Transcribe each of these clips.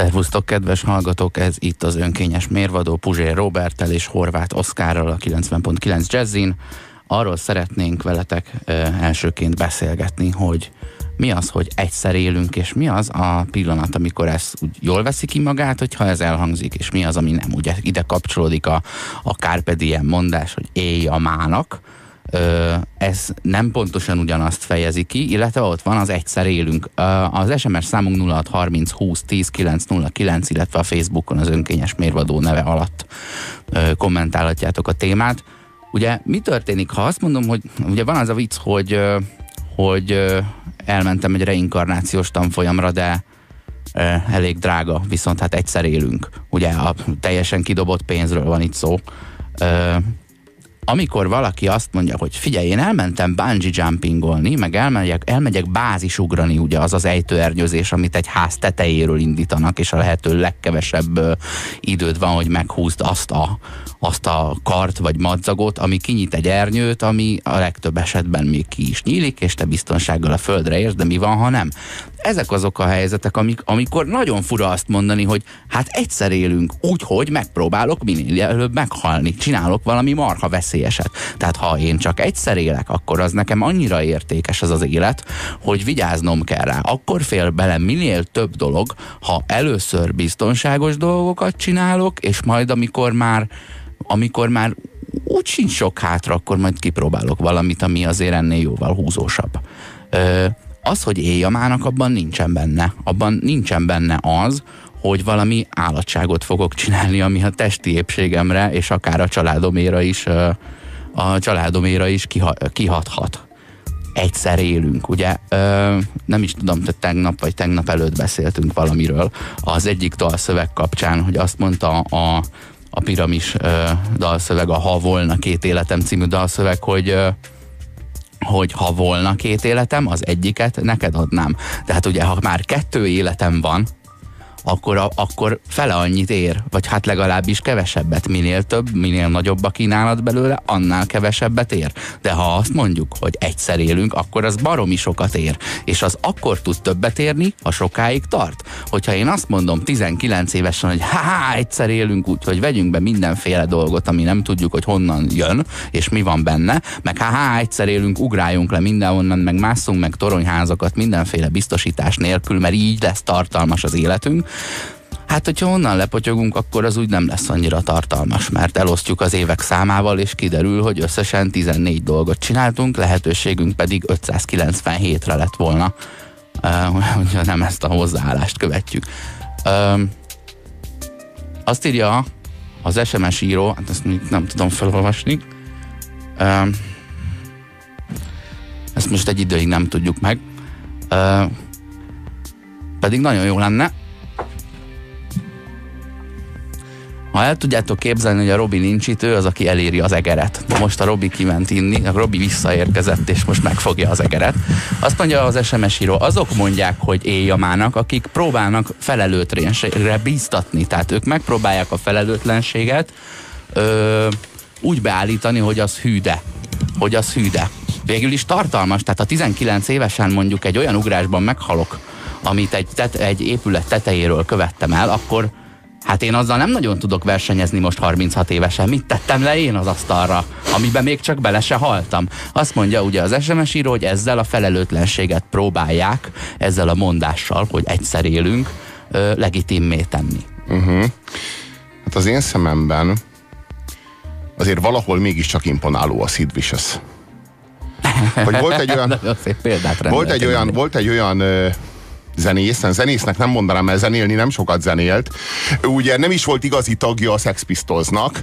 Szervusztok, kedves hallgatók! Ez itt az önkényes mérvadó Puzsér Robertel és Horváth Oszkárral a 90.9 Jazzin. Arról szeretnénk veletek ö, elsőként beszélgetni, hogy mi az, hogy egyszer élünk, és mi az a pillanat, amikor ez úgy jól veszi ki magát, hogyha ez elhangzik, és mi az, ami nem. Ugye ide kapcsolódik a, a Carpe Diem mondás, hogy élj a mának, ez nem pontosan ugyanazt fejezi ki, illetve ott van az egyszer élünk. Az SMS számunk 0630 20 10 909, illetve a Facebookon az önkényes mérvadó neve alatt kommentálhatjátok a témát. Ugye mi történik, ha azt mondom, hogy ugye van az a vicc, hogy, hogy elmentem egy reinkarnációs tanfolyamra, de elég drága, viszont hát egyszer élünk. Ugye a teljesen kidobott pénzről van itt szó amikor valaki azt mondja, hogy figyelj, én elmentem bungee jumpingolni, meg elmegyek, elmegyek bázisugrani, ugye az az ejtőernyőzés, amit egy ház tetejéről indítanak, és a lehető legkevesebb ö, időd van, hogy meghúzd azt a, azt a kart vagy madzagot, ami kinyit egy ernyőt, ami a legtöbb esetben még ki is nyílik, és te biztonsággal a földre érsz, de mi van, ha nem? Ezek azok a helyzetek, amik, amikor nagyon fura azt mondani, hogy hát egyszer élünk úgy, hogy megpróbálok minél előbb meghalni, csinálok valami marha veszélyeset. Tehát ha én csak egyszer élek, akkor az nekem annyira értékes az az élet, hogy vigyáznom kell rá. Akkor fél bele minél több dolog, ha először biztonságos dolgokat csinálok, és majd amikor már amikor már úgy sincs sok hátra, akkor majd kipróbálok valamit, ami azért ennél jóval húzósabb. Ö, az, hogy éjjamának, abban nincsen benne. Abban nincsen benne az, hogy valami állatságot fogok csinálni, ami a testi épségemre, és akár a családoméra is, a családoméra is kihathat. Egyszer élünk, ugye? Nem is tudom, hogy tegnap vagy tegnap előtt beszéltünk valamiről. Az egyik dalszöveg kapcsán, hogy azt mondta a, a piramis dalszöveg, a Ha volna két életem című dalszöveg, hogy hogy ha volna két életem, az egyiket neked adnám. Tehát ugye, ha már kettő életem van, akkor, a, akkor fele annyit ér, vagy hát legalábbis kevesebbet. Minél több, minél nagyobb a kínálat belőle, annál kevesebbet ér. De ha azt mondjuk, hogy egyszer élünk, akkor az baromi sokat ér. És az akkor tud többet érni, ha sokáig tart. Hogyha én azt mondom 19 évesen, hogy ha egyszer élünk úgy, hogy vegyünk be mindenféle dolgot, ami nem tudjuk, hogy honnan jön, és mi van benne, meg ha egyszer élünk, ugráljunk le mindenhonnan, meg másszunk meg toronyházakat mindenféle biztosítás nélkül, mert így lesz tartalmas az életünk, Hát, hogyha onnan lepotyogunk, akkor az úgy nem lesz annyira tartalmas, mert elosztjuk az évek számával, és kiderül, hogy összesen 14 dolgot csináltunk, lehetőségünk pedig 597-re lett volna, hogyha nem ezt a hozzáállást követjük. Azt írja az SMS író, hát ezt nem tudom felolvasni, ezt most egy időig nem tudjuk meg, pedig nagyon jó lenne, Ha el tudjátok képzelni, hogy a Robi nincs itt, ő az, aki eléri az egeret. Most a Robi kiment inni, a Robi visszaérkezett, és most megfogja az egeret. Azt mondja az SMS író, azok mondják, hogy éjjamának, akik próbálnak felelőtlenségre bíztatni. Tehát ők megpróbálják a felelőtlenséget ö, úgy beállítani, hogy az hűde. Hogy az hűde. Végül is tartalmas, tehát a 19 évesen mondjuk egy olyan ugrásban meghalok, amit egy, tet, egy épület tetejéről követtem el, akkor Hát én azzal nem nagyon tudok versenyezni most 36 évesen. Mit tettem le én az asztalra, amiben még csak bele se haltam? Azt mondja ugye az SMS író, hogy ezzel a felelőtlenséget próbálják, ezzel a mondással, hogy egyszer élünk, legitimmé tenni. Uh-huh. Hát az én szememben azért valahol mégiscsak imponáló a Sid Vicious. Hogy volt egy olyan, volt egy olyan, volt egy olyan zenész, zenésznek nem mondanám, mert zenélni nem sokat zenélt. Ő ugye nem is volt igazi tagja a Sex Pistolsnak,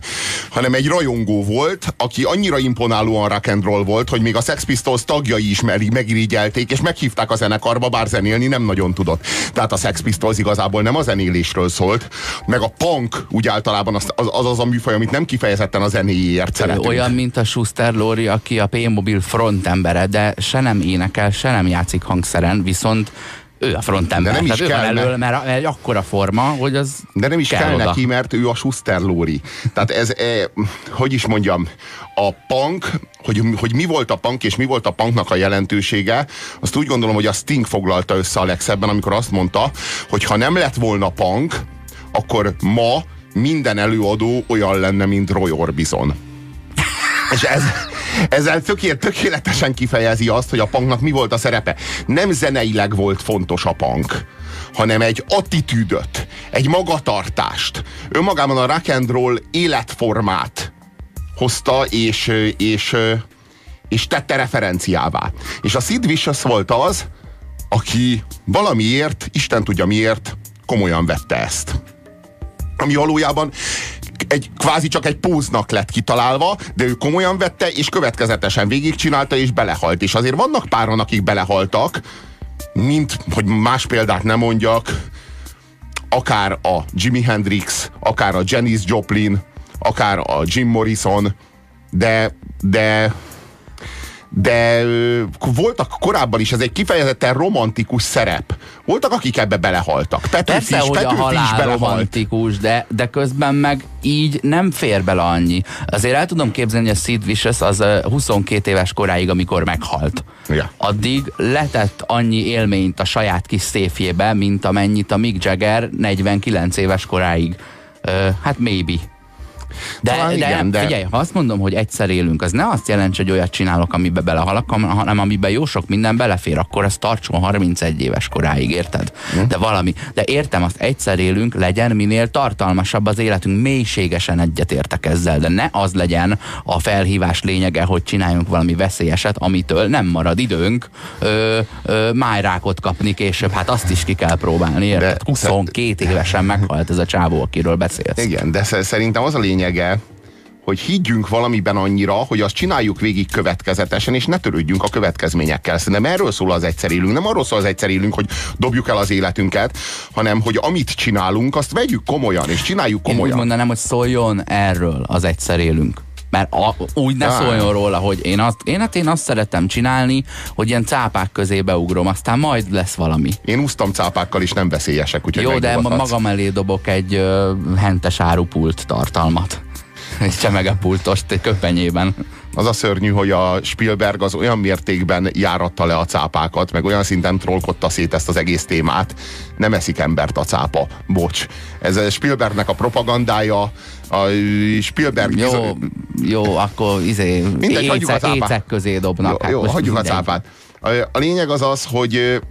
hanem egy rajongó volt, aki annyira imponálóan rock and roll volt, hogy még a Sex Pistols tagjai is megirigyelték, és meghívták a zenekarba, bár zenélni nem nagyon tudott. Tehát a Sex Pistols igazából nem a zenélésről szólt, meg a punk úgy általában az az, az, a műfaj, amit nem kifejezetten a zenéjéért szeretünk. Olyan, mint a Schuster Lori, aki a P-Mobil frontembere, de se nem énekel, se nem játszik hangszeren, viszont ő a frontember. De nem is kell, elől, mert, mert akkora forma, hogy az De nem is kell, kell neki, mert ő a Schuster Lóri. Tehát ez, e, hogy is mondjam, a punk, hogy, hogy mi volt a punk és mi volt a punknak a jelentősége, azt úgy gondolom, hogy a Sting foglalta össze a legszebben, amikor azt mondta, hogy ha nem lett volna punk, akkor ma minden előadó olyan lenne, mint Roy Orbison. És ez, ezzel tökélet, tökéletesen kifejezi azt, hogy a punknak mi volt a szerepe. Nem zeneileg volt fontos a punk, hanem egy attitűdöt, egy magatartást, önmagában a rock and roll életformát hozta, és, és, és tette referenciává. És a Sid Vicious volt az, aki valamiért, Isten tudja miért, komolyan vette ezt. Ami valójában egy, kvázi csak egy póznak lett kitalálva, de ő komolyan vette, és következetesen végigcsinálta, és belehalt. És azért vannak páran, akik belehaltak, mint, hogy más példát nem mondjak, akár a Jimi Hendrix, akár a Janis Joplin, akár a Jim Morrison, de, de de voltak korábban is, ez egy kifejezetten romantikus szerep. Voltak, akik ebbe belehaltak. Petőfi Persze, is, hogy Petőfi a halál is belehalt. romantikus, de, de közben meg így nem fér bele annyi. Azért el tudom képzelni, hogy a Sid Vicious az 22 éves koráig, amikor meghalt. Ja. Addig letett annyi élményt a saját kis széfjébe, mint amennyit a Mick Jagger 49 éves koráig. Uh, hát maybe de, de, igen, de figyelj, ha azt mondom, hogy egyszer élünk, az ne azt jelenti, hogy olyat csinálok, amiben belehalak, hanem amiben jó sok minden belefér, akkor ez tartson 31 éves koráig, érted? Hm. De valami. De értem, azt egyszer élünk, legyen minél tartalmasabb az életünk, mélységesen egyetértek ezzel, de ne az legyen a felhívás lényege, hogy csináljunk valami veszélyeset, amitől nem marad időnk ö, ö, májrákot kapni később, hát azt is ki kell próbálni, érted? De, 22 évesen meghalt ez a csávó, akiről beszélsz. Igen, de szerintem az a lényeg, lényege, hogy higgyünk valamiben annyira, hogy azt csináljuk végig következetesen, és ne törődjünk a következményekkel. Szerintem erről szól az egyszer élünk. Nem arról szól az egyszer élünk, hogy dobjuk el az életünket, hanem hogy amit csinálunk, azt vegyük komolyan, és csináljuk komolyan. Én úgy mondanám, hogy szóljon erről az egyszer élünk. Mert a, úgy ne szóljon róla, hogy én azt, én, hát én azt szeretem csinálni, hogy ilyen cápák közé beugrom, aztán majd lesz valami. Én úsztam cápákkal is, nem veszélyesek, úgyhogy Jó, de magam elé dobok egy uh, hentes árupult tartalmat. Egy csemegepultost köpenyében. Az a szörnyű, hogy a Spielberg az olyan mértékben járatta le a cápákat, meg olyan szinten trollkodta szét ezt az egész témát, nem eszik embert a cápa. Bocs. Ez a Spielbergnek a propagandája, a Spielberg... Jó, bizony... jó akkor izé, Mindegy, écek, écek közé dobnak. Jó, hát jó hagyjuk mindegy. a cápát. A, a lényeg az az, hogy,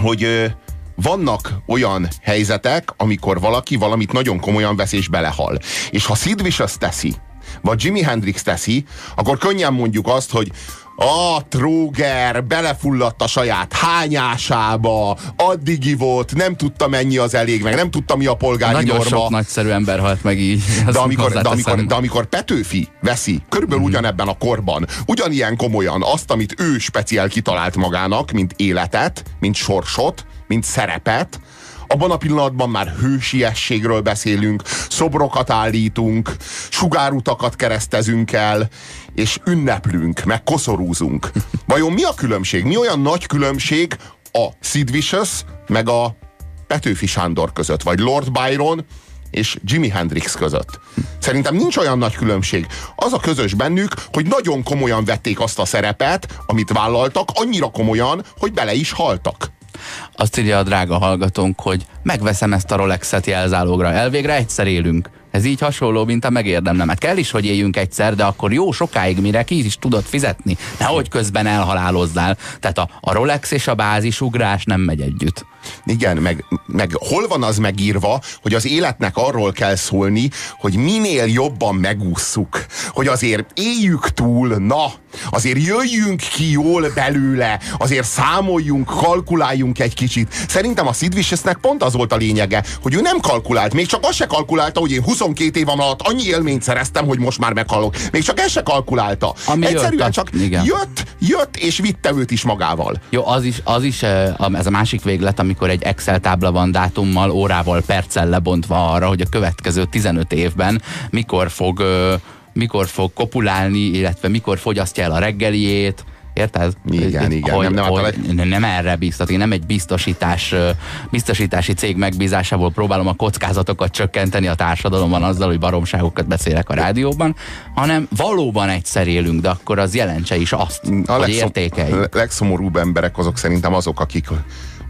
hogy vannak olyan helyzetek, amikor valaki valamit nagyon komolyan vesz és belehal. És ha Sid Vicious teszi, vagy Jimi Hendrix teszi, akkor könnyen mondjuk azt, hogy a tróger belefulladt a saját hányásába, addig ivott, nem tudta mennyi az elég, meg nem tudta mi a polgári Nagyon norma. sok nagyszerű ember halt meg így. De amikor, de, amikor, de amikor Petőfi veszi, körülbelül mm-hmm. ugyanebben a korban, ugyanilyen komolyan azt, amit ő speciál kitalált magának, mint életet, mint sorsot, mint szerepet, abban a pillanatban már hősiességről beszélünk, szobrokat állítunk, sugárutakat keresztezünk el, és ünneplünk, meg koszorúzunk. Vajon mi a különbség? Mi olyan nagy különbség a Sid Vicious, meg a Petőfi Sándor között, vagy Lord Byron és Jimi Hendrix között. Szerintem nincs olyan nagy különbség. Az a közös bennük, hogy nagyon komolyan vették azt a szerepet, amit vállaltak, annyira komolyan, hogy bele is haltak. Azt írja a drága hallgatónk, hogy megveszem ezt a Rolexet jelzálogra. Elvégre egyszer élünk. Ez így hasonló, mint a megérdemlemet. Kell is, hogy éljünk egyszer, de akkor jó sokáig, mire ki is tudod fizetni. Nehogy közben elhalálozzál. Tehát a, a Rolex és a bázisugrás nem megy együtt. Igen, meg, meg hol van az megírva, hogy az életnek arról kell szólni, hogy minél jobban megússzuk. Hogy azért éljük túl, na, azért jöjjünk ki jól belőle, azért számoljunk, kalkuláljunk egy kicsit. Szerintem a Sid Viciousnek pont az volt a lényege, hogy ő nem kalkulált, még csak azt se kalkulálta, hogy én 22 év alatt annyi élményt szereztem, hogy most már meghalok. Még csak ezt se kalkulálta. Ami Egyszerűen jött, csak igen. jött, jött és vitte őt is magával. Jó, az is, az is ez a másik véglet, amikor egy Excel tábla van dátummal, órával, perccel lebontva arra, hogy a következő 15 évben mikor fog mikor fog kopulálni, illetve mikor fogyasztja el a reggeliét, Érted? Igen, igen. Hogy, nem, nem, hogy le... nem erre biztat. Én nem egy biztosítás, biztosítási cég megbízásából próbálom a kockázatokat csökkenteni a társadalomban azzal, hogy baromságokat beszélek a rádióban, hanem valóban egyszer élünk, de akkor az jelentse is azt, a hogy értékelj. A legszomorúbb emberek azok szerintem azok, akik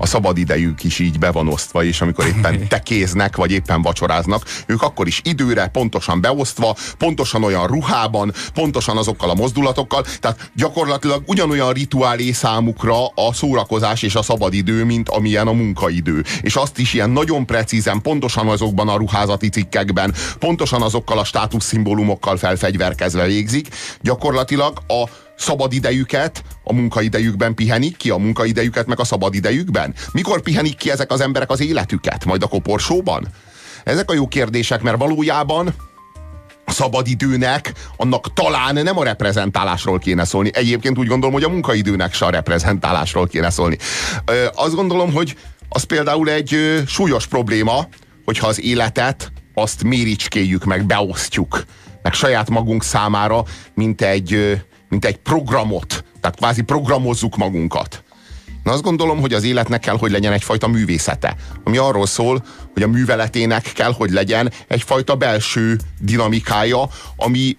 a szabad idejük is így be van osztva, és amikor éppen tekéznek, vagy éppen vacsoráznak, ők akkor is időre, pontosan beosztva, pontosan olyan ruhában, pontosan azokkal a mozdulatokkal, tehát gyakorlatilag ugyanolyan rituálé számukra a szórakozás és a szabad idő, mint amilyen a munkaidő. És azt is ilyen nagyon precízen, pontosan azokban a ruházati cikkekben, pontosan azokkal a státuszszimbólumokkal felfegyverkezve végzik. Gyakorlatilag a szabadidejüket a munkaidejükben pihenik ki, a munkaidejüket meg a szabadidejükben? Mikor pihenik ki ezek az emberek az életüket? Majd a koporsóban? Ezek a jó kérdések, mert valójában a szabadidőnek, annak talán nem a reprezentálásról kéne szólni. Egyébként úgy gondolom, hogy a munkaidőnek se a reprezentálásról kéne szólni. Ö, azt gondolom, hogy az például egy ö, súlyos probléma, hogyha az életet azt méricskéljük meg, beosztjuk, meg saját magunk számára, mint egy, mint egy programot, tehát kvázi programozzuk magunkat. Na azt gondolom, hogy az életnek kell, hogy legyen egyfajta művészete, ami arról szól, hogy a műveletének kell, hogy legyen egyfajta belső dinamikája, ami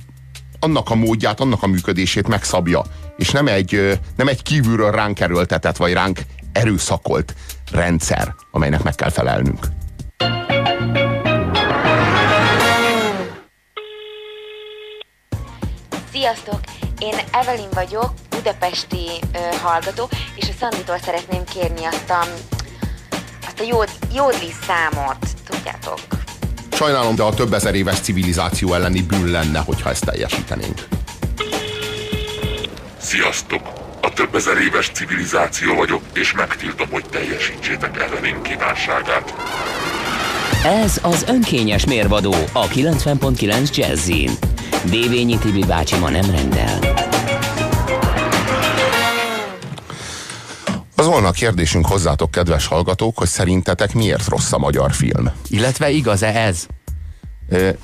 annak a módját, annak a működését megszabja. És nem egy, nem egy kívülről ránk erőltetett, vagy ránk erőszakolt rendszer, amelynek meg kell felelnünk. Sziasztok! Én Evelyn vagyok, budapesti ö, hallgató, és a Szanditól szeretném kérni azt a, azt a jód, jódli számot, tudjátok. Sajnálom, de a több ezer éves civilizáció elleni bűn lenne, hogyha ezt teljesítenénk. Sziasztok! A több ezer éves civilizáció vagyok, és megtiltom, hogy teljesítsétek ellenén kívánságát. Ez az önkényes mérvadó a 90.9 Jazzin. Dévényi Tibi bácsi ma nem rendel. Az volna a kérdésünk hozzátok, kedves hallgatók, hogy szerintetek miért rossz a magyar film? Illetve igaz-e ez?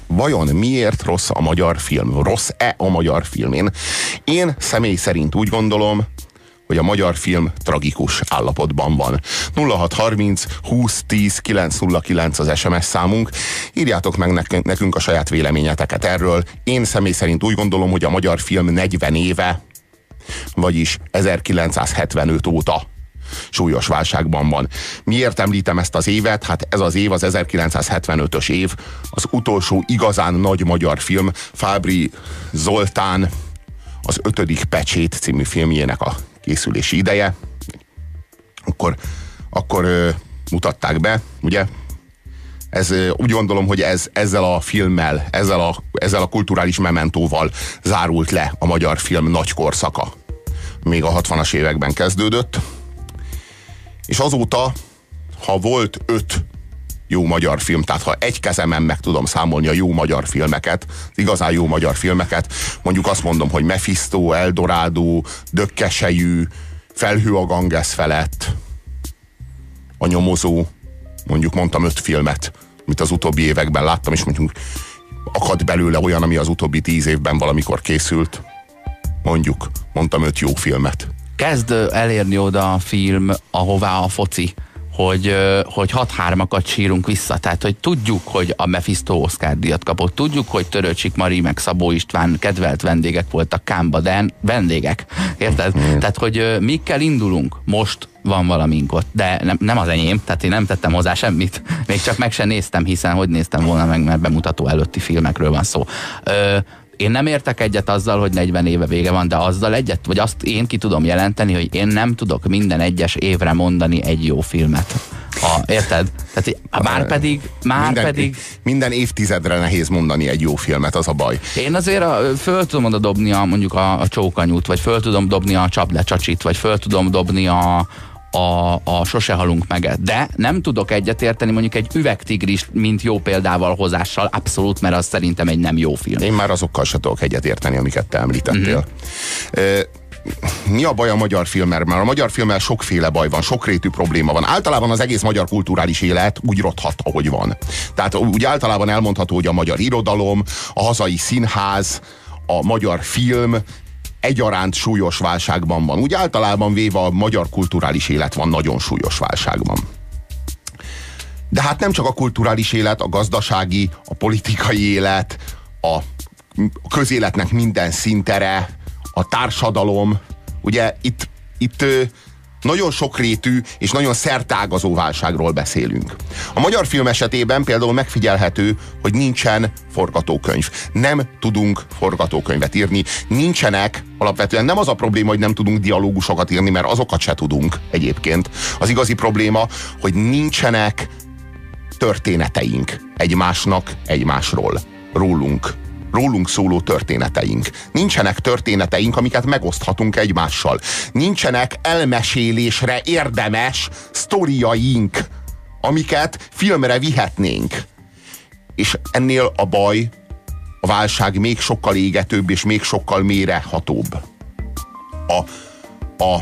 Vajon miért rossz a magyar film? Rossz-e a magyar film? Én, én személy szerint úgy gondolom, hogy a magyar film tragikus állapotban van. 0630 20 10 909 az SMS számunk. Írjátok meg nekünk a saját véleményeteket erről. Én személy szerint úgy gondolom, hogy a magyar film 40 éve, vagyis 1975 óta súlyos válságban van. Miért említem ezt az évet? Hát ez az év, az 1975-ös év, az utolsó igazán nagy magyar film, Fábri Zoltán az ötödik pecsét című filmjének a készülési ideje, akkor, akkor ö, mutatták be, ugye? Ez, ö, úgy gondolom, hogy ez, ezzel a filmmel, ezzel a, ezzel a kulturális mementóval zárult le a magyar film nagy korszaka. Még a 60-as években kezdődött, és azóta, ha volt öt jó magyar film, tehát ha egy kezemen meg tudom számolni a jó magyar filmeket, az igazán jó magyar filmeket, mondjuk azt mondom, hogy Mephisto, Eldorado, Dökkesejű, Felhő a Ganges felett, a nyomozó, mondjuk mondtam öt filmet, amit az utóbbi években láttam, és mondjuk akad belőle olyan, ami az utóbbi tíz évben valamikor készült. Mondjuk, mondtam öt jó filmet. Kezd elérni oda a film, ahová a foci hogy, hogy 6-3-akat sírunk vissza. Tehát, hogy tudjuk, hogy a Mephisto Oscar díjat kapott. Tudjuk, hogy Törőcsik Mari meg Szabó István kedvelt vendégek voltak Kámba, de vendégek. Érted? Mm. Tehát, hogy mikkel indulunk? Most van valamink ott, de nem, nem az enyém, tehát én nem tettem hozzá semmit. Még csak meg sem néztem, hiszen hogy néztem volna meg, mert bemutató előtti filmekről van szó. Ö, én nem értek egyet azzal, hogy 40 éve vége van, de azzal egyet, vagy azt én ki tudom jelenteni, hogy én nem tudok minden egyes évre mondani egy jó filmet. Ha, érted? Tehát már pedig, már minden, pedig... Minden évtizedre nehéz mondani egy jó filmet, az a baj. Én azért a, föl tudom oda dobni a, mondjuk a, a csókanyút, vagy föl tudom dobni a csaplecsacsit, vagy föl tudom dobni a, a, a Sose halunk meg. De nem tudok egyetérteni mondjuk egy üvegtigris, mint jó példával hozással, abszolút, mert az szerintem egy nem jó film. Én már azokkal se tudok egyetérteni, amiket te említettél. Mm-hmm. mi a baj a magyar filmmel? Mert a magyar filmmel sokféle baj van, sokrétű probléma van. Általában az egész magyar kulturális élet úgy rothat, ahogy van. Tehát úgy általában elmondható, hogy a magyar irodalom, a hazai színház, a magyar film egyaránt súlyos válságban van. Úgy általában véve a magyar kulturális élet van nagyon súlyos válságban. De hát nem csak a kulturális élet, a gazdasági, a politikai élet, a közéletnek minden szintere, a társadalom. Ugye itt, itt nagyon sokrétű és nagyon szertágazó válságról beszélünk. A magyar film esetében például megfigyelhető, hogy nincsen forgatókönyv. Nem tudunk forgatókönyvet írni. Nincsenek, alapvetően nem az a probléma, hogy nem tudunk dialógusokat írni, mert azokat se tudunk egyébként. Az igazi probléma, hogy nincsenek történeteink egymásnak, egymásról, rólunk, rólunk szóló történeteink. Nincsenek történeteink, amiket megoszthatunk egymással. Nincsenek elmesélésre érdemes sztoriaink, amiket filmre vihetnénk. És ennél a baj, a válság még sokkal égetőbb és még sokkal mélyrehatóbb. A, a,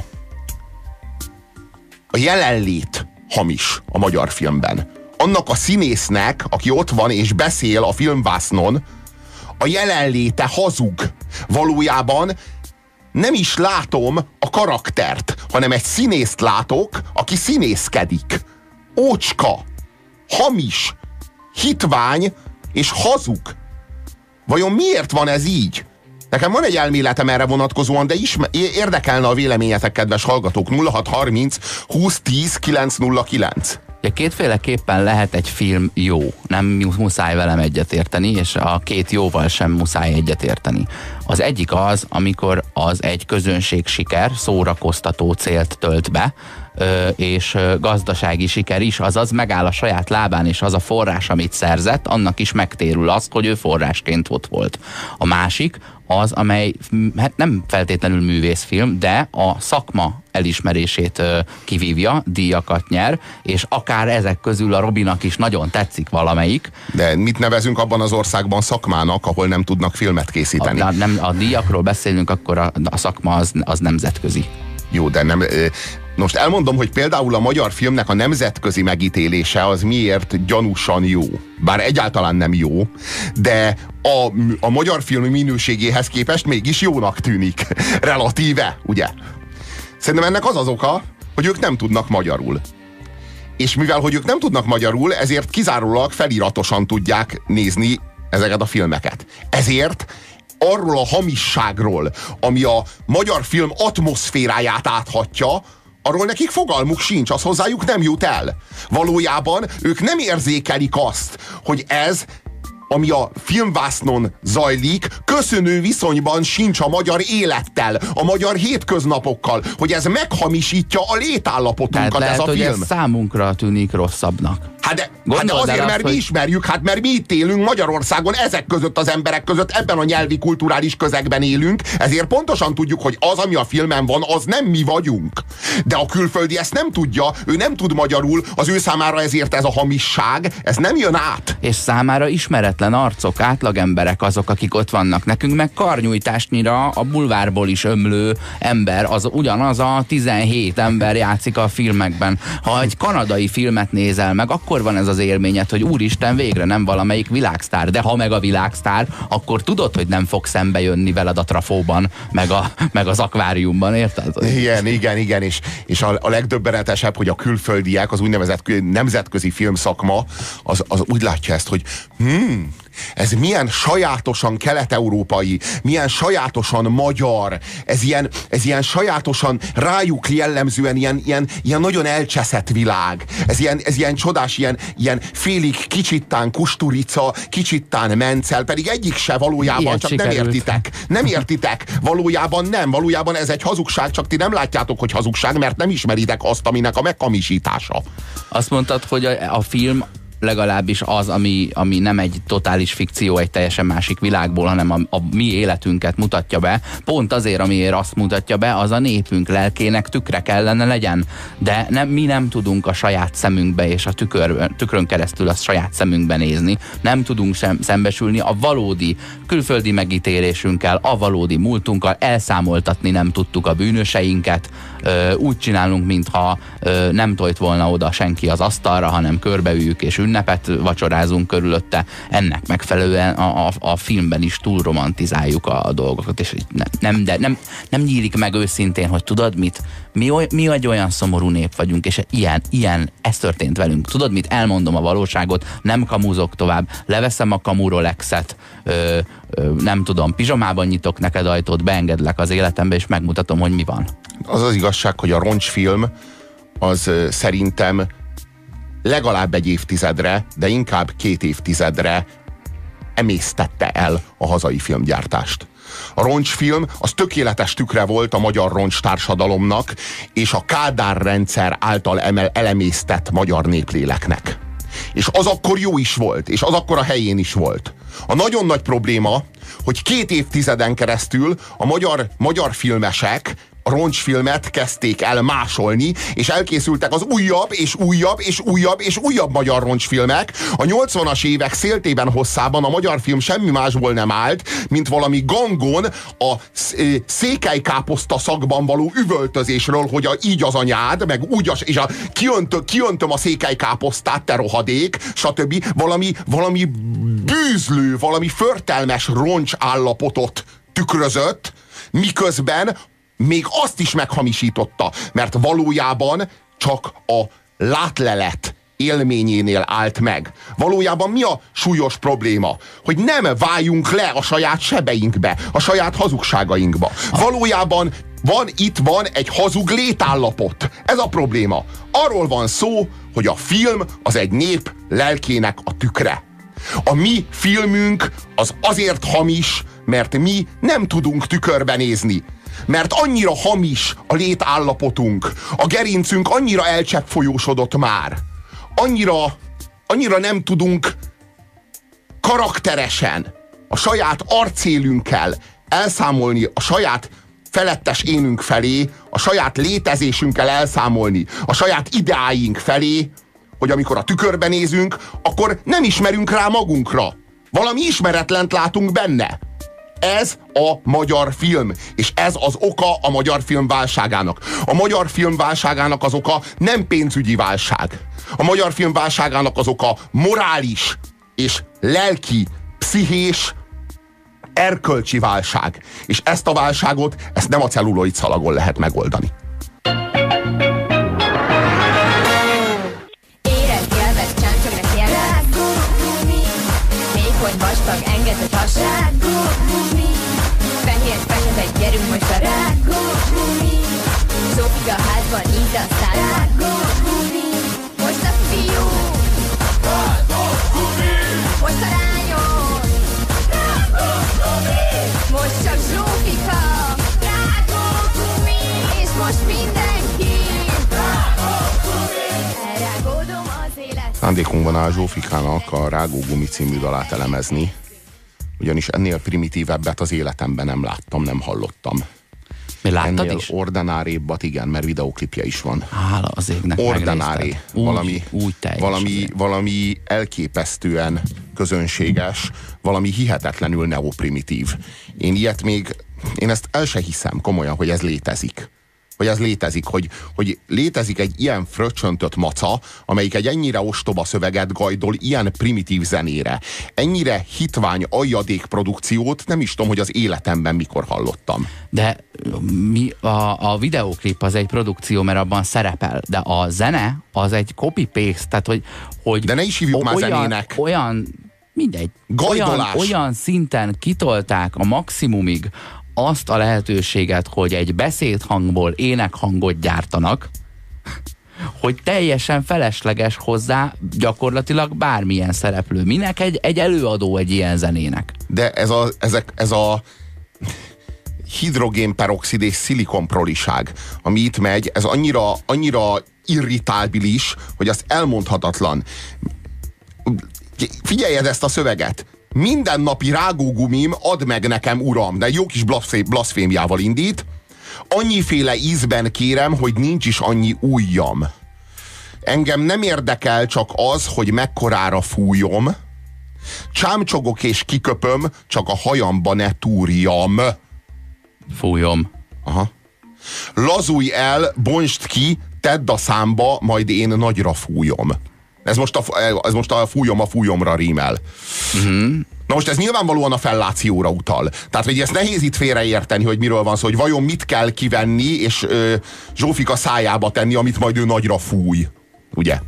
a jelenlét hamis a magyar filmben. Annak a színésznek, aki ott van és beszél a filmvásznon, a jelenléte hazug. Valójában nem is látom a karaktert, hanem egy színészt látok, aki színészkedik. Ócska, hamis, hitvány és hazug. Vajon miért van ez így? Nekem van egy elméletem erre vonatkozóan, de is érdekelne a véleményetek, kedves hallgatók. 0630 2010 909. Ja, kétféleképpen lehet egy film jó. Nem muszáj velem egyetérteni, és a két jóval sem muszáj egyetérteni. Az egyik az, amikor az egy közönség siker, szórakoztató célt tölt be, és gazdasági siker is, azaz megáll a saját lábán, és az a forrás, amit szerzett, annak is megtérül az, hogy ő forrásként ott volt. A másik az, amely hát nem feltétlenül művészfilm, de a szakma elismerését kivívja, díjakat nyer, és akár ezek közül a Robinak is nagyon tetszik valamelyik. De mit nevezünk abban az országban szakmának, ahol nem tudnak filmet készíteni? A, nem, a díjakról beszélünk, akkor a, a szakma az, az nemzetközi. Jó, de nem, most elmondom, hogy például a magyar filmnek a nemzetközi megítélése az miért gyanúsan jó. Bár egyáltalán nem jó, de a, a magyar film minőségéhez képest mégis jónak tűnik. Relatíve, ugye? Szerintem ennek az az oka, hogy ők nem tudnak magyarul. És mivel, hogy ők nem tudnak magyarul, ezért kizárólag feliratosan tudják nézni ezeket a filmeket. Ezért arról a hamisságról, ami a magyar film atmoszféráját áthatja, arról nekik fogalmuk sincs, az hozzájuk nem jut el. Valójában ők nem érzékelik azt, hogy ez ami a filmvásznon zajlik, köszönő viszonyban sincs a magyar élettel, a magyar hétköznapokkal, hogy ez meghamisítja a létállapotunkat Tehát lehet, ez a hogy film. Ez számunkra tűnik rosszabbnak. Hát de, hát de azért, mert mi ismerjük, hát mert mi itt élünk Magyarországon, ezek között az emberek között, ebben a nyelvi kulturális közegben élünk, ezért pontosan tudjuk, hogy az, ami a filmen van, az nem mi vagyunk. De a külföldi ezt nem tudja, ő nem tud magyarul, az ő számára ezért ez a hamisság, ez nem jön át. És számára ismeretlen arcok, átlagemberek azok, akik ott vannak. Nekünk meg karnyújtásnyira a bulvárból is ömlő ember, az ugyanaz a 17 ember játszik a filmekben. Ha egy kanadai filmet nézel meg, akkor van ez az élményed, hogy úristen, végre nem valamelyik világsztár, de ha meg a világsztár, akkor tudod, hogy nem fog szembe jönni veled a trafóban, meg, a, meg az akváriumban, érted? Igen, igen, igen, és, és a, a legdöbbenetesebb, hogy a külföldiek, az úgynevezett nemzetközi filmszakma, az, az úgy látja ezt, hogy hmm, ez milyen sajátosan kelet-európai, milyen sajátosan magyar, ez ilyen, ez ilyen sajátosan rájuk jellemzően ilyen, ilyen, ilyen nagyon elcseszett világ. Ez ilyen, ez ilyen csodás, ilyen, ilyen félig kicsittán kusturica, kicsittán mencel, pedig egyik se valójában, Ilyet csak sikerült. nem értitek. Nem értitek. Valójában nem. Valójában ez egy hazugság, csak ti nem látjátok, hogy hazugság, mert nem ismeritek azt, aminek a megkamisítása. Azt mondtad, hogy a, a film legalábbis az, ami, ami nem egy totális fikció egy teljesen másik világból, hanem a, a mi életünket mutatja be. Pont azért, amiért azt mutatja be, az a népünk lelkének tükre kellene legyen. De nem, mi nem tudunk a saját szemünkbe és a tükör, tükrön keresztül a saját szemünkbe nézni. Nem tudunk sem szembesülni a valódi külföldi megítélésünkkel, a valódi múltunkkal, elszámoltatni nem tudtuk a bűnöseinket. Úgy csinálunk, mintha ö, nem tojt volna oda senki az asztalra, hanem körbeüljük és ünnepet vacsorázunk körülötte, ennek megfelelően a, a, a filmben is túl romantizáljuk a, a dolgokat, és nem, nem, de nem, nem nyílik meg őszintén, hogy tudod mit, mi, oly, mi egy olyan szomorú nép vagyunk, és ilyen, ilyen, ez történt velünk. Tudod mit, elmondom a valóságot, nem kamúzok tovább, leveszem a kamurolexet, ö, ö, nem tudom, pizsomában nyitok neked ajtót, beengedlek az életembe, és megmutatom, hogy mi van. Az az igazság, hogy a roncsfilm az szerintem legalább egy évtizedre, de inkább két évtizedre emésztette el a hazai filmgyártást. A roncsfilm az tökéletes tükre volt a magyar roncs társadalomnak és a Kádár rendszer által elemésztett magyar népléleknek. És az akkor jó is volt, és az akkor a helyén is volt. A nagyon nagy probléma, hogy két évtizeden keresztül a magyar, magyar filmesek roncsfilmet kezdték el másolni, és elkészültek az újabb, és újabb, és újabb, és újabb magyar roncsfilmek. A 80-as évek széltében hosszában a magyar film semmi másból nem állt, mint valami gangon a székelykáposzta szakban való üvöltözésről, hogy a, így az anyád, meg úgy, az, és a, kiöntö, kiöntöm a székelykáposztát, te rohadék, stb. Valami, valami bűzlő, valami förtelmes roncs állapotot tükrözött, miközben még azt is meghamisította, mert valójában csak a látlelet élményénél állt meg. Valójában mi a súlyos probléma? Hogy nem váljunk le a saját sebeinkbe, a saját hazugságainkba. Valójában van, itt van egy hazug létállapot. Ez a probléma. Arról van szó, hogy a film az egy nép lelkének a tükre. A mi filmünk az azért hamis, mert mi nem tudunk tükörbe nézni mert annyira hamis a létállapotunk, a gerincünk annyira folyósodott már, annyira, annyira nem tudunk karakteresen, a saját arcélünkkel elszámolni a saját felettes énünk felé, a saját létezésünkkel elszámolni, a saját ideáink felé, hogy amikor a tükörben nézünk, akkor nem ismerünk rá magunkra. Valami ismeretlent látunk benne. Ez a magyar film, és ez az oka a magyar film válságának. A magyar film válságának az oka nem pénzügyi válság. A magyar film válságának az oka morális és lelki, pszichés, erkölcsi válság. És ezt a válságot, ezt nem a celluloid szalagon lehet megoldani. vastag, engedett hasság Fekete, gyerünk most a rágó gumi Zofika házban, így aztán rágó gumi. Most a fiú. Gumi. Most a lányok gumi. Most csak Zsófika. Rágó gumi. És most mindenki. Rágó gumi. Elrágódom az élet. Szándékunk van a Zsófikának a Rágó gumi című dalát elemezni ugyanis ennél primitívebbet az életemben nem láttam, nem hallottam. Mi láttad ennél is? ordinárébbat, igen, mert videoklipje is van. Hála az égnek Ordinári. Valami, úgy valami, valami elképesztően közönséges, valami hihetetlenül neoprimitív. Én ilyet még, én ezt el se hiszem komolyan, hogy ez létezik hogy ez létezik, hogy, hogy létezik egy ilyen fröccsöntött maca, amelyik egy ennyire ostoba szöveget gajdol ilyen primitív zenére. Ennyire hitvány aljadék produkciót nem is tudom, hogy az életemben mikor hallottam. De mi, a, a videóklip az egy produkció, mert abban szerepel, de a zene az egy copy-paste, tehát hogy, hogy de ne is hívjuk már olyan, zenének. Olyan mindegy. Olyan, olyan szinten kitolták a maximumig azt a lehetőséget, hogy egy beszédhangból énekhangot gyártanak, hogy teljesen felesleges hozzá gyakorlatilag bármilyen szereplő. Minek egy, egy előadó egy ilyen zenének? De ez a, ezek, ez a hidrogénperoxid és szilikonproliság, ami itt megy, ez annyira, annyira irritábilis, hogy az elmondhatatlan. Figyeljed ezt a szöveget mindennapi rágógumim ad meg nekem, uram, de jó kis blaszfémiával indít. Annyiféle ízben kérem, hogy nincs is annyi ujjam. Engem nem érdekel csak az, hogy mekkorára fújom. Csámcsogok és kiköpöm, csak a hajamba ne túrjam. Fújom. Aha. Lazulj el, bonst ki, tedd a számba, majd én nagyra fújom. Ez most a, ez most a fújom a fújomra rímel. Uh-huh. Na most ez nyilvánvalóan a fellációra utal. Tehát, hogy ezt nehéz itt félreérteni, hogy miről van szó, hogy vajon mit kell kivenni, és ö, Zsófika szájába tenni, amit majd ő nagyra fúj. Ugye?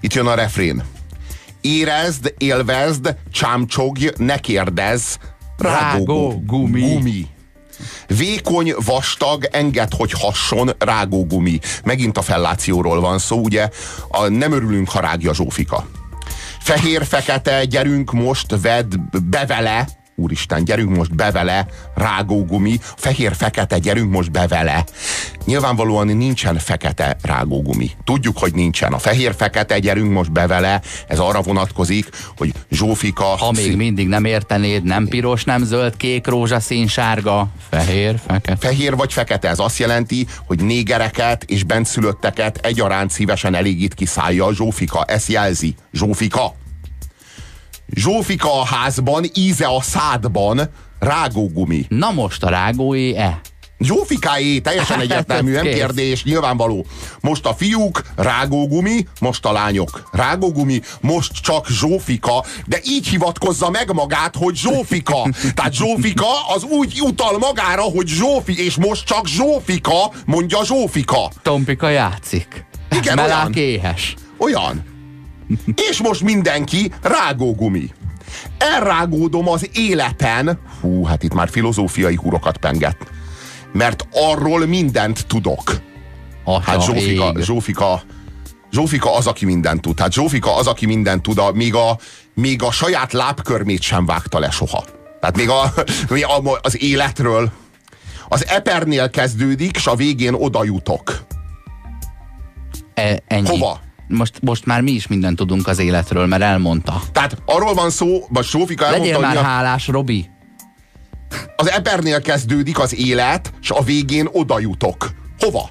Itt jön a refrén. Érezd, élvezd, csámcsogj, ne kérdezz, rágó, rágó gumi. gumi. Vékony, vastag, enged, hogy hasson, rágógumi. Megint a fellációról van szó, ugye? A, nem örülünk, ha rágja Zsófika. Fehér-fekete, gyerünk most, vedd be vele, úristen, gyerünk most be vele, rágógumi, fehér-fekete, gyerünk most be vele. Nyilvánvalóan nincsen fekete rágógumi. Tudjuk, hogy nincsen. A fehér-fekete, gyerünk most be vele, ez arra vonatkozik, hogy Zsófika... Ha még szín... mindig nem értenéd, nem piros, nem zöld, kék, rózsaszín, sárga, fehér, fekete. Fehér vagy fekete, ez azt jelenti, hogy négereket és benszülötteket egyaránt szívesen elégít ki szája Zsófika. Ezt jelzi. Zsófika. Zsófika a házban, íze a szádban, rágógumi. Na most a rágói-e? Zsófikáé, teljesen egyértelmű, nem kérdés, nyilvánvaló. Most a fiúk, rágógumi, most a lányok. Rágógumi, most csak Zsófika, de így hivatkozza meg magát, hogy Zsófika. Tehát Zsófika az úgy utal magára, hogy Zsófi, és most csak Zsófika, mondja Zsófika. Tompika játszik. Igen, Melák olyan. éhes. Olyan. És most mindenki rágógumi. Elrágódom az életen, hú, hát itt már filozófiai hurokat penget, mert arról mindent tudok. Aha, hát Zsófika, Zsófika, Zsófika az, aki mindent tud. Hát Zsófika az, aki mindent tud, a, még, a, még a saját lábkörmét sem vágta le soha. Tehát még a, az életről, az epernél kezdődik, és a végén oda jutok. E, ennyi. Hova? Most, most már mi is mindent tudunk az életről, mert elmondta. Tehát arról van szó, vagy Sófika elmondta, Legyél már a... hálás, Robi. Az epernél kezdődik az élet, és a végén oda jutok. Hova?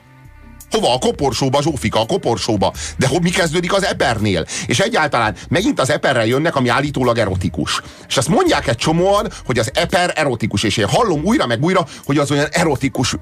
Hova? A koporsóba, Zsófika, a koporsóba. De hogy mi kezdődik az epernél? És egyáltalán megint az eperrel jönnek, ami állítólag erotikus. És azt mondják egy csomóan, hogy az eper erotikus, és én hallom újra meg újra, hogy az olyan erotikus,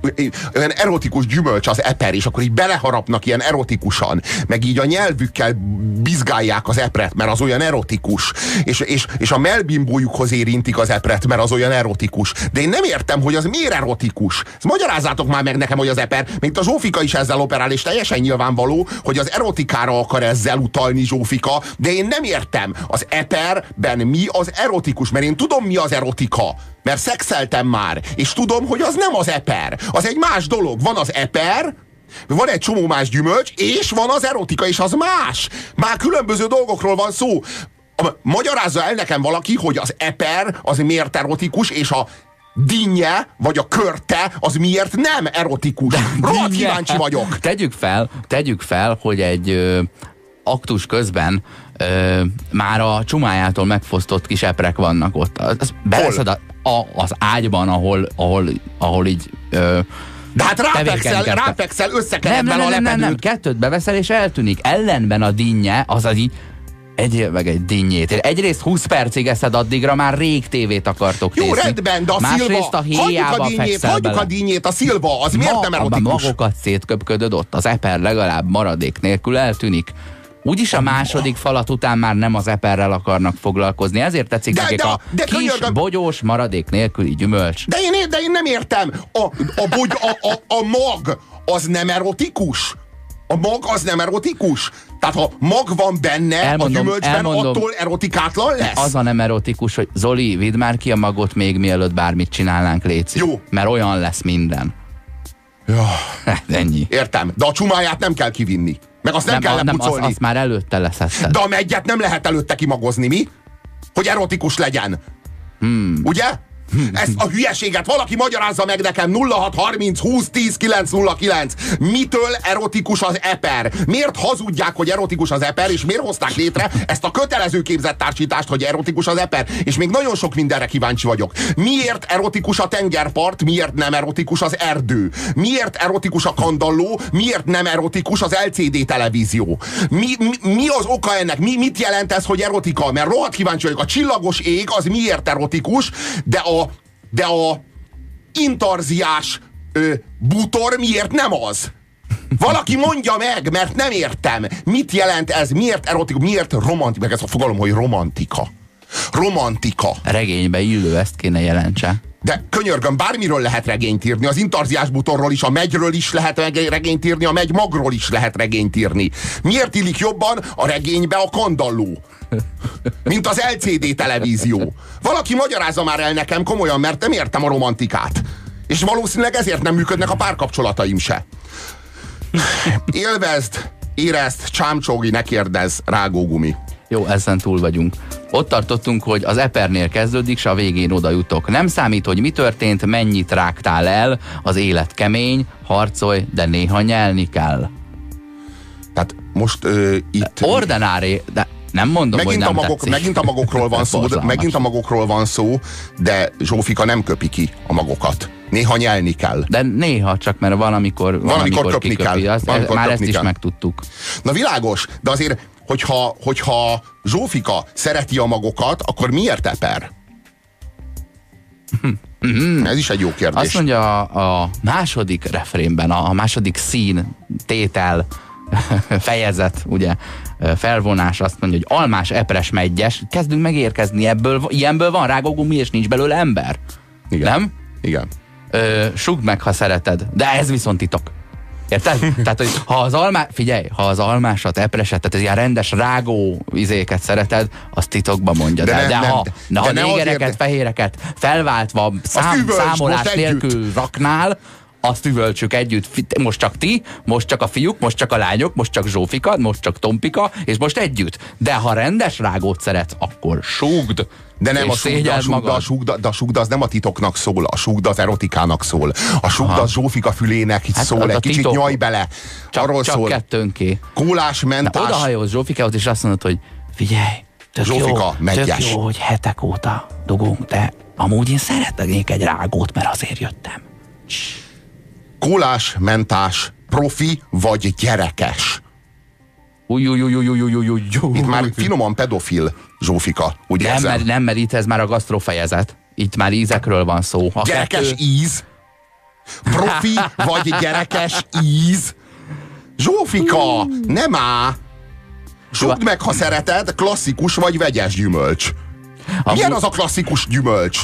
olyan erotikus gyümölcs az eper, és akkor így beleharapnak ilyen erotikusan, meg így a nyelvükkel bizgálják az epret, mert az olyan erotikus, és, és, és a melbimbójukhoz érintik az epret, mert az olyan erotikus. De én nem értem, hogy az miért erotikus. Ezt magyarázzátok már meg nekem, hogy az eper, mint a Zsófika is ezzel operál, és teljesen nyilvánvaló, hogy az erotikára akar ezzel utalni Zsófika, de én nem értem, az eperben mi az erotikus, mert én tudom, mi az erotika. Mert szexeltem már, és tudom, hogy az nem az eper. Az egy más dolog. Van az eper, van egy csomó más gyümölcs, és van az erotika, és az más. Már különböző dolgokról van szó. Magyarázza el nekem valaki, hogy az eper az miért erotikus, és a dinnye, vagy a körte, az miért nem erotikus? Rohadt kíváncsi vagyok. Tegyük fel, tegyük fel, hogy egy ö, aktus közben ö, már a csumájától megfosztott kis eprek vannak ott. Az, beleszed a, a, az ágyban, ahol, ahol, ahol így ö, de hát ráfekszel, ráfekszel összekered nem, nem, nem, nem, nem, nem, kettőt beveszel és eltűnik. Ellenben a dinnye, az az így Egyél meg egy dinnyét. Egyrészt 20 percig eszed addigra, már rég tévét akartok Jó, nézni. rendben, de a Másrészt a héjába hagyjuk a dinnyét, hagyjuk a dinnyét, a szilva, az Ma, miért nem erotikus? magokat szétköpködöd ott, az eper legalább maradék nélkül eltűnik. Úgyis a második falat után már nem az eperrel akarnak foglalkozni, ezért tetszik de, nekik de, a de, kis, könyörgöm. bogyós, maradék nélküli gyümölcs. De én, de én nem értem, a, a, bogy, a, a, a mag az nem erotikus? A mag az nem erotikus? Tehát ha mag van benne elmondom, a gyümölcsben, elmondom, attól erotikátlan lesz? Az a nem erotikus, hogy Zoli, vidd már ki a magot még mielőtt bármit csinálnánk, Léci. Jó. Mert olyan lesz minden. Ja. Ennyi. Értem, de a csumáját nem kell kivinni. Meg azt nem, nem kell nem, azt, azt már előtte leszedted. De a megyet nem lehet előtte kimagozni, mi? Hogy erotikus legyen. Hmm. Ugye? Ezt a hülyeséget valaki magyarázza meg nekem 0630 20 10 909. Mitől erotikus az eper? Miért hazudják, hogy erotikus az eper, és miért hozták létre ezt a kötelező képzett társítást, hogy erotikus az eper? És még nagyon sok mindenre kíváncsi vagyok. Miért erotikus a tengerpart, miért nem erotikus az erdő? Miért erotikus a kandalló, miért nem erotikus az LCD televízió? Mi, mi, mi az oka ennek? Mi, mit jelent ez, hogy erotika? Mert rohadt kíváncsi vagyok. A csillagos ég az miért erotikus, de a de a intarziás ö, bútor miért nem az? Valaki mondja meg, mert nem értem. Mit jelent ez? Miért erotikus? Miért romantika? Meg ez a fogalom, hogy romantika. Romantika. Regénybe illő ezt kéne jelentse. De könyörgöm, bármiről lehet regényt írni. Az intarziás butorról is, a megyről is lehet regényt írni, a megy magról is lehet regényt írni. Miért illik jobban a regénybe a kandalló? Mint az LCD televízió. Valaki magyarázza már el nekem komolyan, mert nem értem a romantikát. És valószínűleg ezért nem működnek a párkapcsolataim se. Élvezd, érezd, csámcsógi, ne kérdezz, rágógumi. Jó, ezen túl vagyunk. Ott tartottunk, hogy az epernél kezdődik, és a végén oda jutok. Nem számít, hogy mi történt, mennyit rágtál el, az élet kemény, harcolj, de néha nyelni kell. Tehát most ö, itt... Ordinári, de nem mondom, megint hogy nem a magok, tetszik. Megint a magokról van szó, de, megint a magokról van szó, de Zsófika nem köpi ki a magokat. Néha nyelni kell. De néha csak, mert van, amikor, van, amikor amikor köpni kiköpi. kell. Azt, Van, amikor már köpni ezt is kell. megtudtuk. Na világos, de azért, hogyha, hogyha Zsófika szereti a magokat, akkor miért eper? Ez is egy jó kérdés. Azt mondja a, a második refrénben, a, a második szín, tétel, fejezet, ugye, felvonás azt mondja, hogy almás, epres, megyes, kezdünk megérkezni ebből, ilyenből van rágógumi, és nincs belőle ember. Igen. Nem? Igen. Ö, sugd meg, ha szereted. De ez viszont titok. Érted? Tehát, hogy ha az almá, figyelj, ha az almásat, epreset, tehát ilyen rendes rágó izéket szereted, az titokban mondja. De De, ne- de, nem, ha, de- de, ha ne négereket, azért- fehéreket felváltva szám, számolás nélkül raknál, azt üvöltsük együtt. Most csak ti, most csak a fiúk, most csak a lányok, most csak Zsófika, most csak Tompika, és most együtt. De ha rendes rágót szeretsz, akkor súgd. De nem a sugda, a sugda, a sugda, de a sugda az nem a titoknak szól, a sugda az erotikának szól. A sugda Aha. az Zsófika fülének Hát szól, egy kicsit titok. nyaj bele. Csak, Arról csak szól. kettőnké. Kólás, Na, mentás. oda hajóz Zsófikához, és azt mondod, hogy figyelj, tök Zsófika, jó, megyes. tök jó, hogy hetek óta dugunk, de amúgy én szeretnék egy rágót, mert azért jöttem. Kólás, mentás, profi vagy gyerekes. Itt már finoman pedofil Zsófika, úgy nem, mert, nem, mert itt ez már a gasztrofejezet. Itt már ízekről van szó. A Gyerekes kettő- íz? Profi vagy gyerekes íz? Zsófika, nem á! Sugd meg, ha szereted, klasszikus vagy vegyes gyümölcs. Milyen az a klasszikus gyümölcs?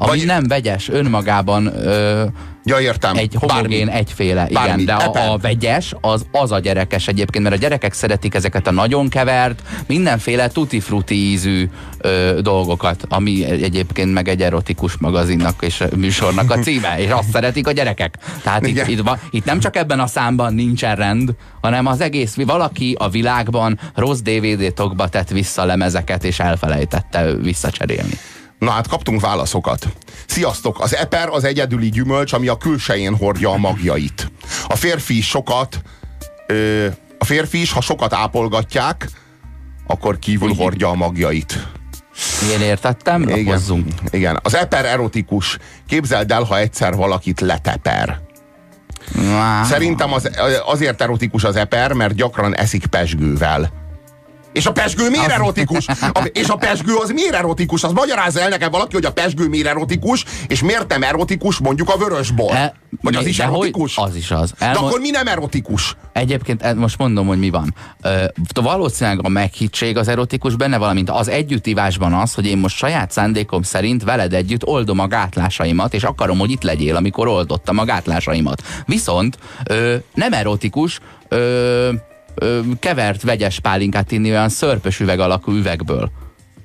Ami vagy- nem vegyes, önmagában ö, Ja, értem. egy homogén, Bármi. egyféle, Bármi. igen, de a, a vegyes az, az a gyerekes egyébként, mert a gyerekek szeretik ezeket a nagyon kevert, mindenféle tutti-frutti ízű ö, dolgokat, ami egyébként meg egy erotikus magazinnak és műsornak a címe, és azt szeretik a gyerekek. Tehát itt, itt, itt nem csak ebben a számban nincsen rend, hanem az egész, valaki a világban rossz DVD-tokba tett vissza lemezeket, és elfelejtette visszacserélni. Na hát kaptunk válaszokat. Sziasztok! Az eper az egyedüli gyümölcs, ami a külsején hordja a magjait. A férfi is sokat, ö, a férfi is, ha sokat ápolgatják, akkor kívül hordja a magjait. Én értettem, lapozzunk. Igen. Az eper erotikus. Képzeld el, ha egyszer valakit leteper. Á, Szerintem az, azért erotikus az eper, mert gyakran eszik pesgővel. És a pesgő miért erotikus? A, és a pesgő az miért erotikus? Az magyarázza el nekem valaki, hogy a pesgő miért erotikus, és miért nem erotikus mondjuk a vörösbor. E, Vagy az mi- is de hogy- erotikus? Az is az. De Elmond, akkor mi nem erotikus? Egyébként e- most mondom, hogy mi van. Ö, valószínűleg a meghittség az erotikus benne, valamint az együttívásban az, hogy én most saját szándékom szerint veled együtt oldom a gátlásaimat, és akarom, hogy itt legyél, amikor oldottam a gátlásaimat. Viszont ö, nem erotikus, ö, ö, kevert vegyes pálinkát inni olyan szörpös üveg alakú üvegből,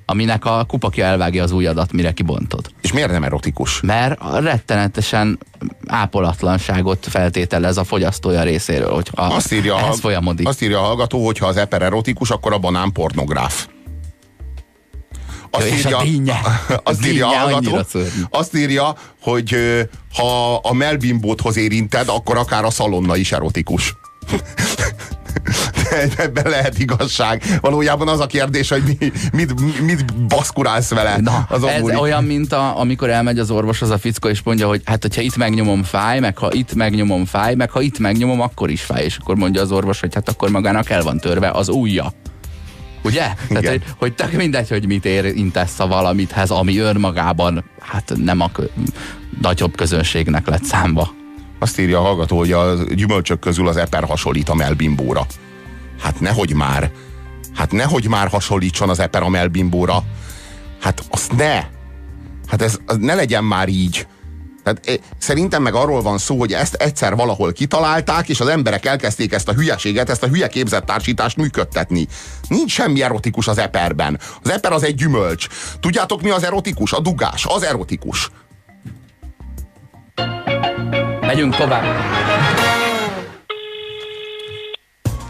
aminek a kupakja elvágja az ujjadat, mire kibontod. És miért nem erotikus? Mert a rettenetesen ápolatlanságot feltételez a fogyasztója részéről, hogy a, Azt írja, ez folyamodik. azt írja a hallgató, hogy ha az eper erotikus, akkor a banán pornográf. Azt és a dinnye. A azt írja a dinnye hallgató, azt írja, hogy ha a melbimbóthoz érinted, akkor akár a szalonna is erotikus. Ebben lehet igazság. Valójában az a kérdés, hogy mi, mit, mit baszkurálsz vele. Na, azon ez múlik. olyan, mint a, amikor elmegy az orvoshoz a fickó, és mondja, hogy hát, hogyha itt megnyomom fáj, meg ha itt megnyomom fáj, meg ha itt megnyomom, akkor is fáj. És akkor mondja az orvos, hogy hát akkor magának el van törve az ujja. Ugye? Tehát, Igen. hogy, hogy tök mindegy, hogy mit érintesz a valamithez, ami önmagában hát nem a nagyobb közönségnek lett számba. Azt írja a hallgató, hogy a gyümölcsök közül az eper hasonlít a melbimbóra. Hát nehogy már. Hát nehogy már hasonlítson az eper a melbimbóra. Hát azt ne. Hát ez az ne legyen már így. Tehát eh, szerintem meg arról van szó, hogy ezt egyszer valahol kitalálták, és az emberek elkezdték ezt a hülyeséget, ezt a hülye képzettársítást működtetni. Nincs semmi erotikus az eperben. Az eper az egy gyümölcs. Tudjátok mi az erotikus? A dugás. Az erotikus. Megyünk tovább.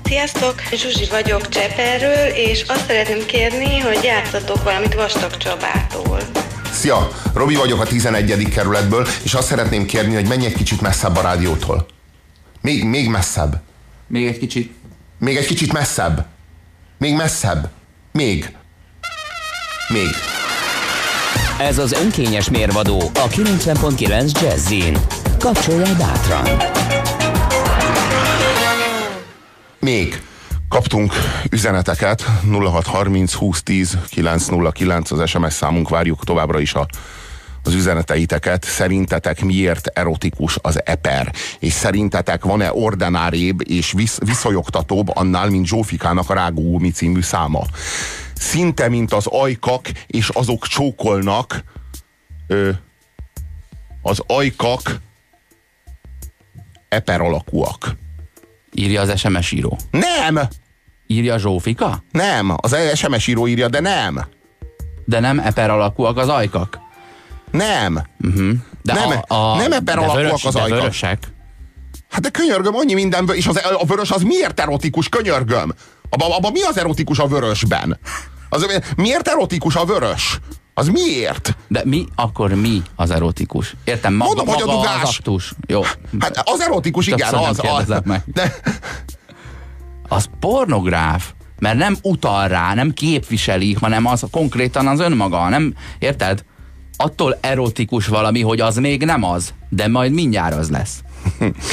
Sziasztok, Zsuzsi vagyok Cseperről, és azt szeretném kérni, hogy játszatok valamit Vastag Csabától. Szia, Robi vagyok a 11. kerületből, és azt szeretném kérni, hogy menj egy kicsit messzebb a rádiótól. Még, még messzebb. Még egy kicsit. Még egy kicsit messzebb. Még messzebb. Még. Még. Ez az önkényes mérvadó a 90.9 Jazzin. Kapcsolja bátran. Még. Kaptunk üzeneteket 0630 2010 909 az SMS számunk, várjuk továbbra is a, az üzeneteiteket. Szerintetek miért erotikus az eper? És szerintetek van-e ordinárébb és visz, viszonyogtatóbb annál, mint Zsófikának a Rágó Gumi című száma? Szinte, mint az ajkak, és azok csókolnak ö, az ajkak eper alakúak. Írja az SMS író. Nem! Írja Zsófika? Nem, az SMS író írja, de nem. De nem eper alakúak az ajkak? Nem. Uh-huh. De nem, a, a, nem eper alakúak vörös, az de ajkak. vörösek. Hát de könyörgöm, annyi mindenből, és az, a vörös az miért erotikus, könyörgöm? Abban abba mi az erotikus a vörösben? Az, miért erotikus a vörös? Az miért? De mi, akkor mi az erotikus? Értem, maga, Mondom, hogy a dugás. az aktus. Jó. Hát az erotikus, igen, Többször nem az. az meg. de, Az pornográf. Mert nem utal rá, nem képviseli, hanem az konkrétan az önmaga. Nem, érted? Attól erotikus valami, hogy az még nem az, de majd mindjárt az lesz.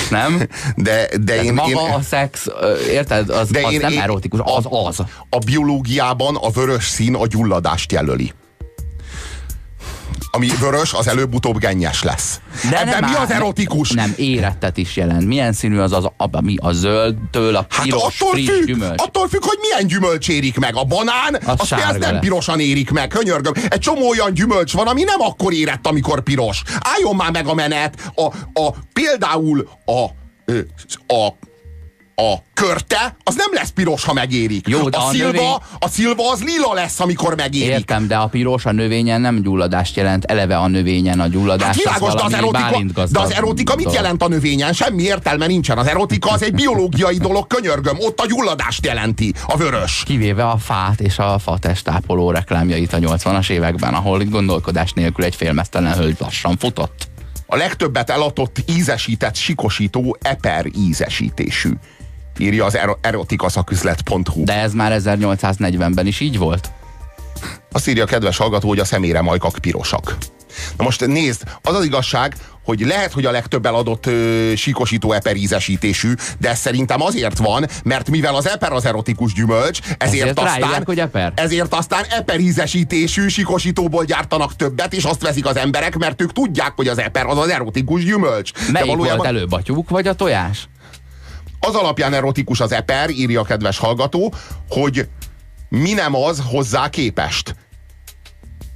Nem? de, de én, maga én, a szex, érted? Az, de az én, nem én, erotikus, az az. A biológiában a vörös szín a gyulladást jelöli. Ami vörös, az előbb-utóbb gennyes lesz. De Ebben nem mi az erotikus? Nem, érettet is jelent. Milyen színű az az, a, mi a zöldtől a Hát piros, attól friss függ, gyümölcs? attól függ, hogy milyen gyümölcs érik meg. A banán, Az az, sárga nem lesz. pirosan érik meg, könyörgöm. Egy csomó olyan gyümölcs van, ami nem akkor érett, amikor piros. Álljon már meg a menet. A, a, például a, ö, a a körte, az nem lesz piros, ha megérik. Jó, de a, a szilva, növény- a szilva az lila lesz, amikor megérik. Értem, de a piros a növényen nem gyulladást jelent. Eleve a növényen a gyulladás Hát világos, az de az, erotika, de az erotika mit jelent a növényen? Semmi értelme nincsen. Az erotika az egy biológiai dolog, könyörgöm. Ott a gyulladást jelenti, a vörös. Kivéve a fát és a fa testápoló reklámjait a 80-as években, ahol gondolkodás nélkül egy félmeztelen hölgy lassan futott. A legtöbbet eladott ízesített sikosító eper ízesítésű. Írja az ero- erotikaszaküzlet.hu. De ez már 1840-ben is így volt? Azt írja a kedves hallgató, hogy a szemére majkak pirosak. Na most nézd, az az igazság, hogy lehet, hogy a legtöbb eladott ö, síkosító eper ízesítésű, de ez szerintem azért van, mert mivel az eper az erotikus gyümölcs, ezért, Ezért aztán, ráírják, hogy eper? ezért aztán eper ízesítésű síkosítóból gyártanak többet, és azt veszik az emberek, mert ők tudják, hogy az eper az az erotikus gyümölcs. Melyik volt előbb, a tyúk vagy a tojás? Az alapján erotikus az eper, írja a kedves hallgató, hogy mi nem az hozzá képest.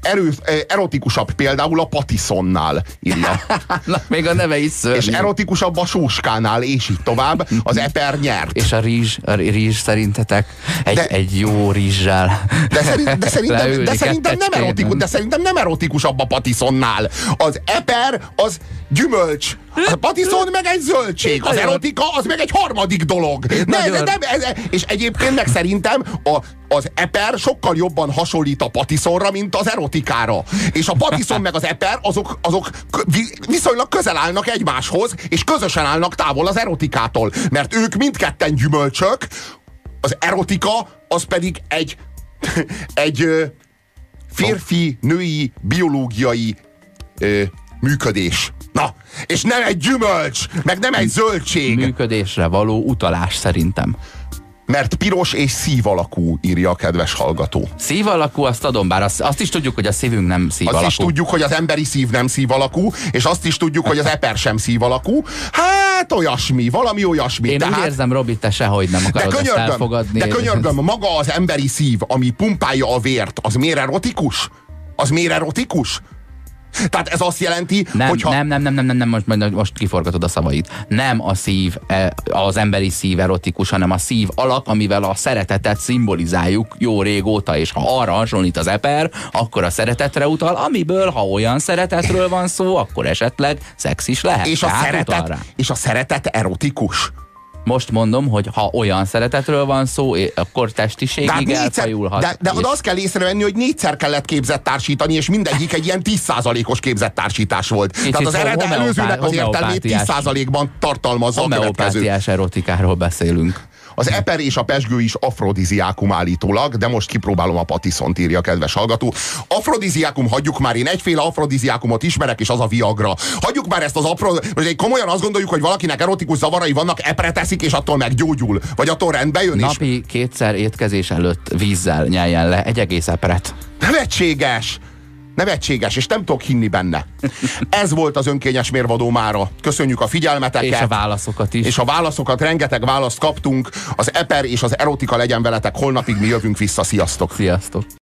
Erő, eh, erotikusabb például a patiszonnál, írja. Na, még a neve is szörnyű. És erotikusabb a sóskánál, és így tovább. Az eper nyert. És a rizs, a rizs szerintetek egy, De- egy jó rizssel De, szerint, de, szerintem, de, szerintem nem erotikus, de szerintem nem erotikusabb a patiszonnál. Az eper az gyümölcs. A patiszon meg egy zöldség. Az erotika az meg egy harmadik dolog. Ne, ne, nem, ez, és egyébként meg szerintem a, az eper sokkal jobban hasonlít a patiszonra, mint az erotikára. És a patiszon meg az eper azok, azok viszonylag közel állnak egymáshoz, és közösen állnak távol az erotikától. Mert ők mindketten gyümölcsök, az erotika az pedig egy egy férfi-női biológiai ö, működés. Na, és nem egy gyümölcs, meg nem egy zöldség. működésre való utalás szerintem. Mert piros és szív alakú, írja a kedves hallgató. Szív alakú, azt adom, bár azt, azt is tudjuk, hogy a szívünk nem szív azt alakú. is tudjuk, hogy az emberi szív nem szív alakú, és azt is tudjuk, hogy az eper sem szív alakú. Hát olyasmi, valami olyasmi. Én Tehát, úgy érzem, Robi, te sehogy nem de akarod ezt könyörgöm, elfogadni. de könyörgöm, maga az emberi szív, ami pumpálja a vért, az miért erotikus? Az miért erotikus? Tehát ez azt jelenti, Nem, hogyha... nem, nem, nem, nem, nem, nem, most, most, kiforgatod a szavait. Nem a szív, eh, az emberi szív erotikus, hanem a szív alak, amivel a szeretetet szimbolizáljuk jó régóta, és ha arra hasonlít az eper, akkor a szeretetre utal, amiből, ha olyan szeretetről van szó, akkor esetleg szex is lehet. és, a Tehát szeretet, és a szeretet erotikus. Most mondom, hogy ha olyan szeretetről van szó, akkor testiségig négyszer, elfajulhat. de, de és- azt kell észrevenni, hogy négyszer kellett képzett társítani, és mindegyik egy ilyen 10%-os képzett társítás volt. Tehát az eredet előzőnek az értelmét homeopátiás- 10%-ban tartalmazza a következő. erotikáról beszélünk. Az eper és a pesgő is afrodiziákum állítólag, de most kipróbálom a patiszont, írja a kedves hallgató. Afrodiziákum, hagyjuk már, én egyféle afrodiziákumot ismerek, és az a Viagra. Hagyjuk már ezt az afro... Most egy komolyan azt gondoljuk, hogy valakinek erotikus zavarai vannak, epre teszik, és attól meggyógyul. Vagy attól rendbe jön, és Napi kétszer étkezés előtt vízzel nyeljen le egy egész epret. nevetséges! Nevetséges, és nem tudok hinni benne. Ez volt az önkényes mérvadó mára. Köszönjük a figyelmeteket. És a válaszokat is. És a válaszokat, rengeteg választ kaptunk. Az eper és az erotika legyen veletek. Holnapig mi jövünk vissza. Sziasztok! Sziasztok!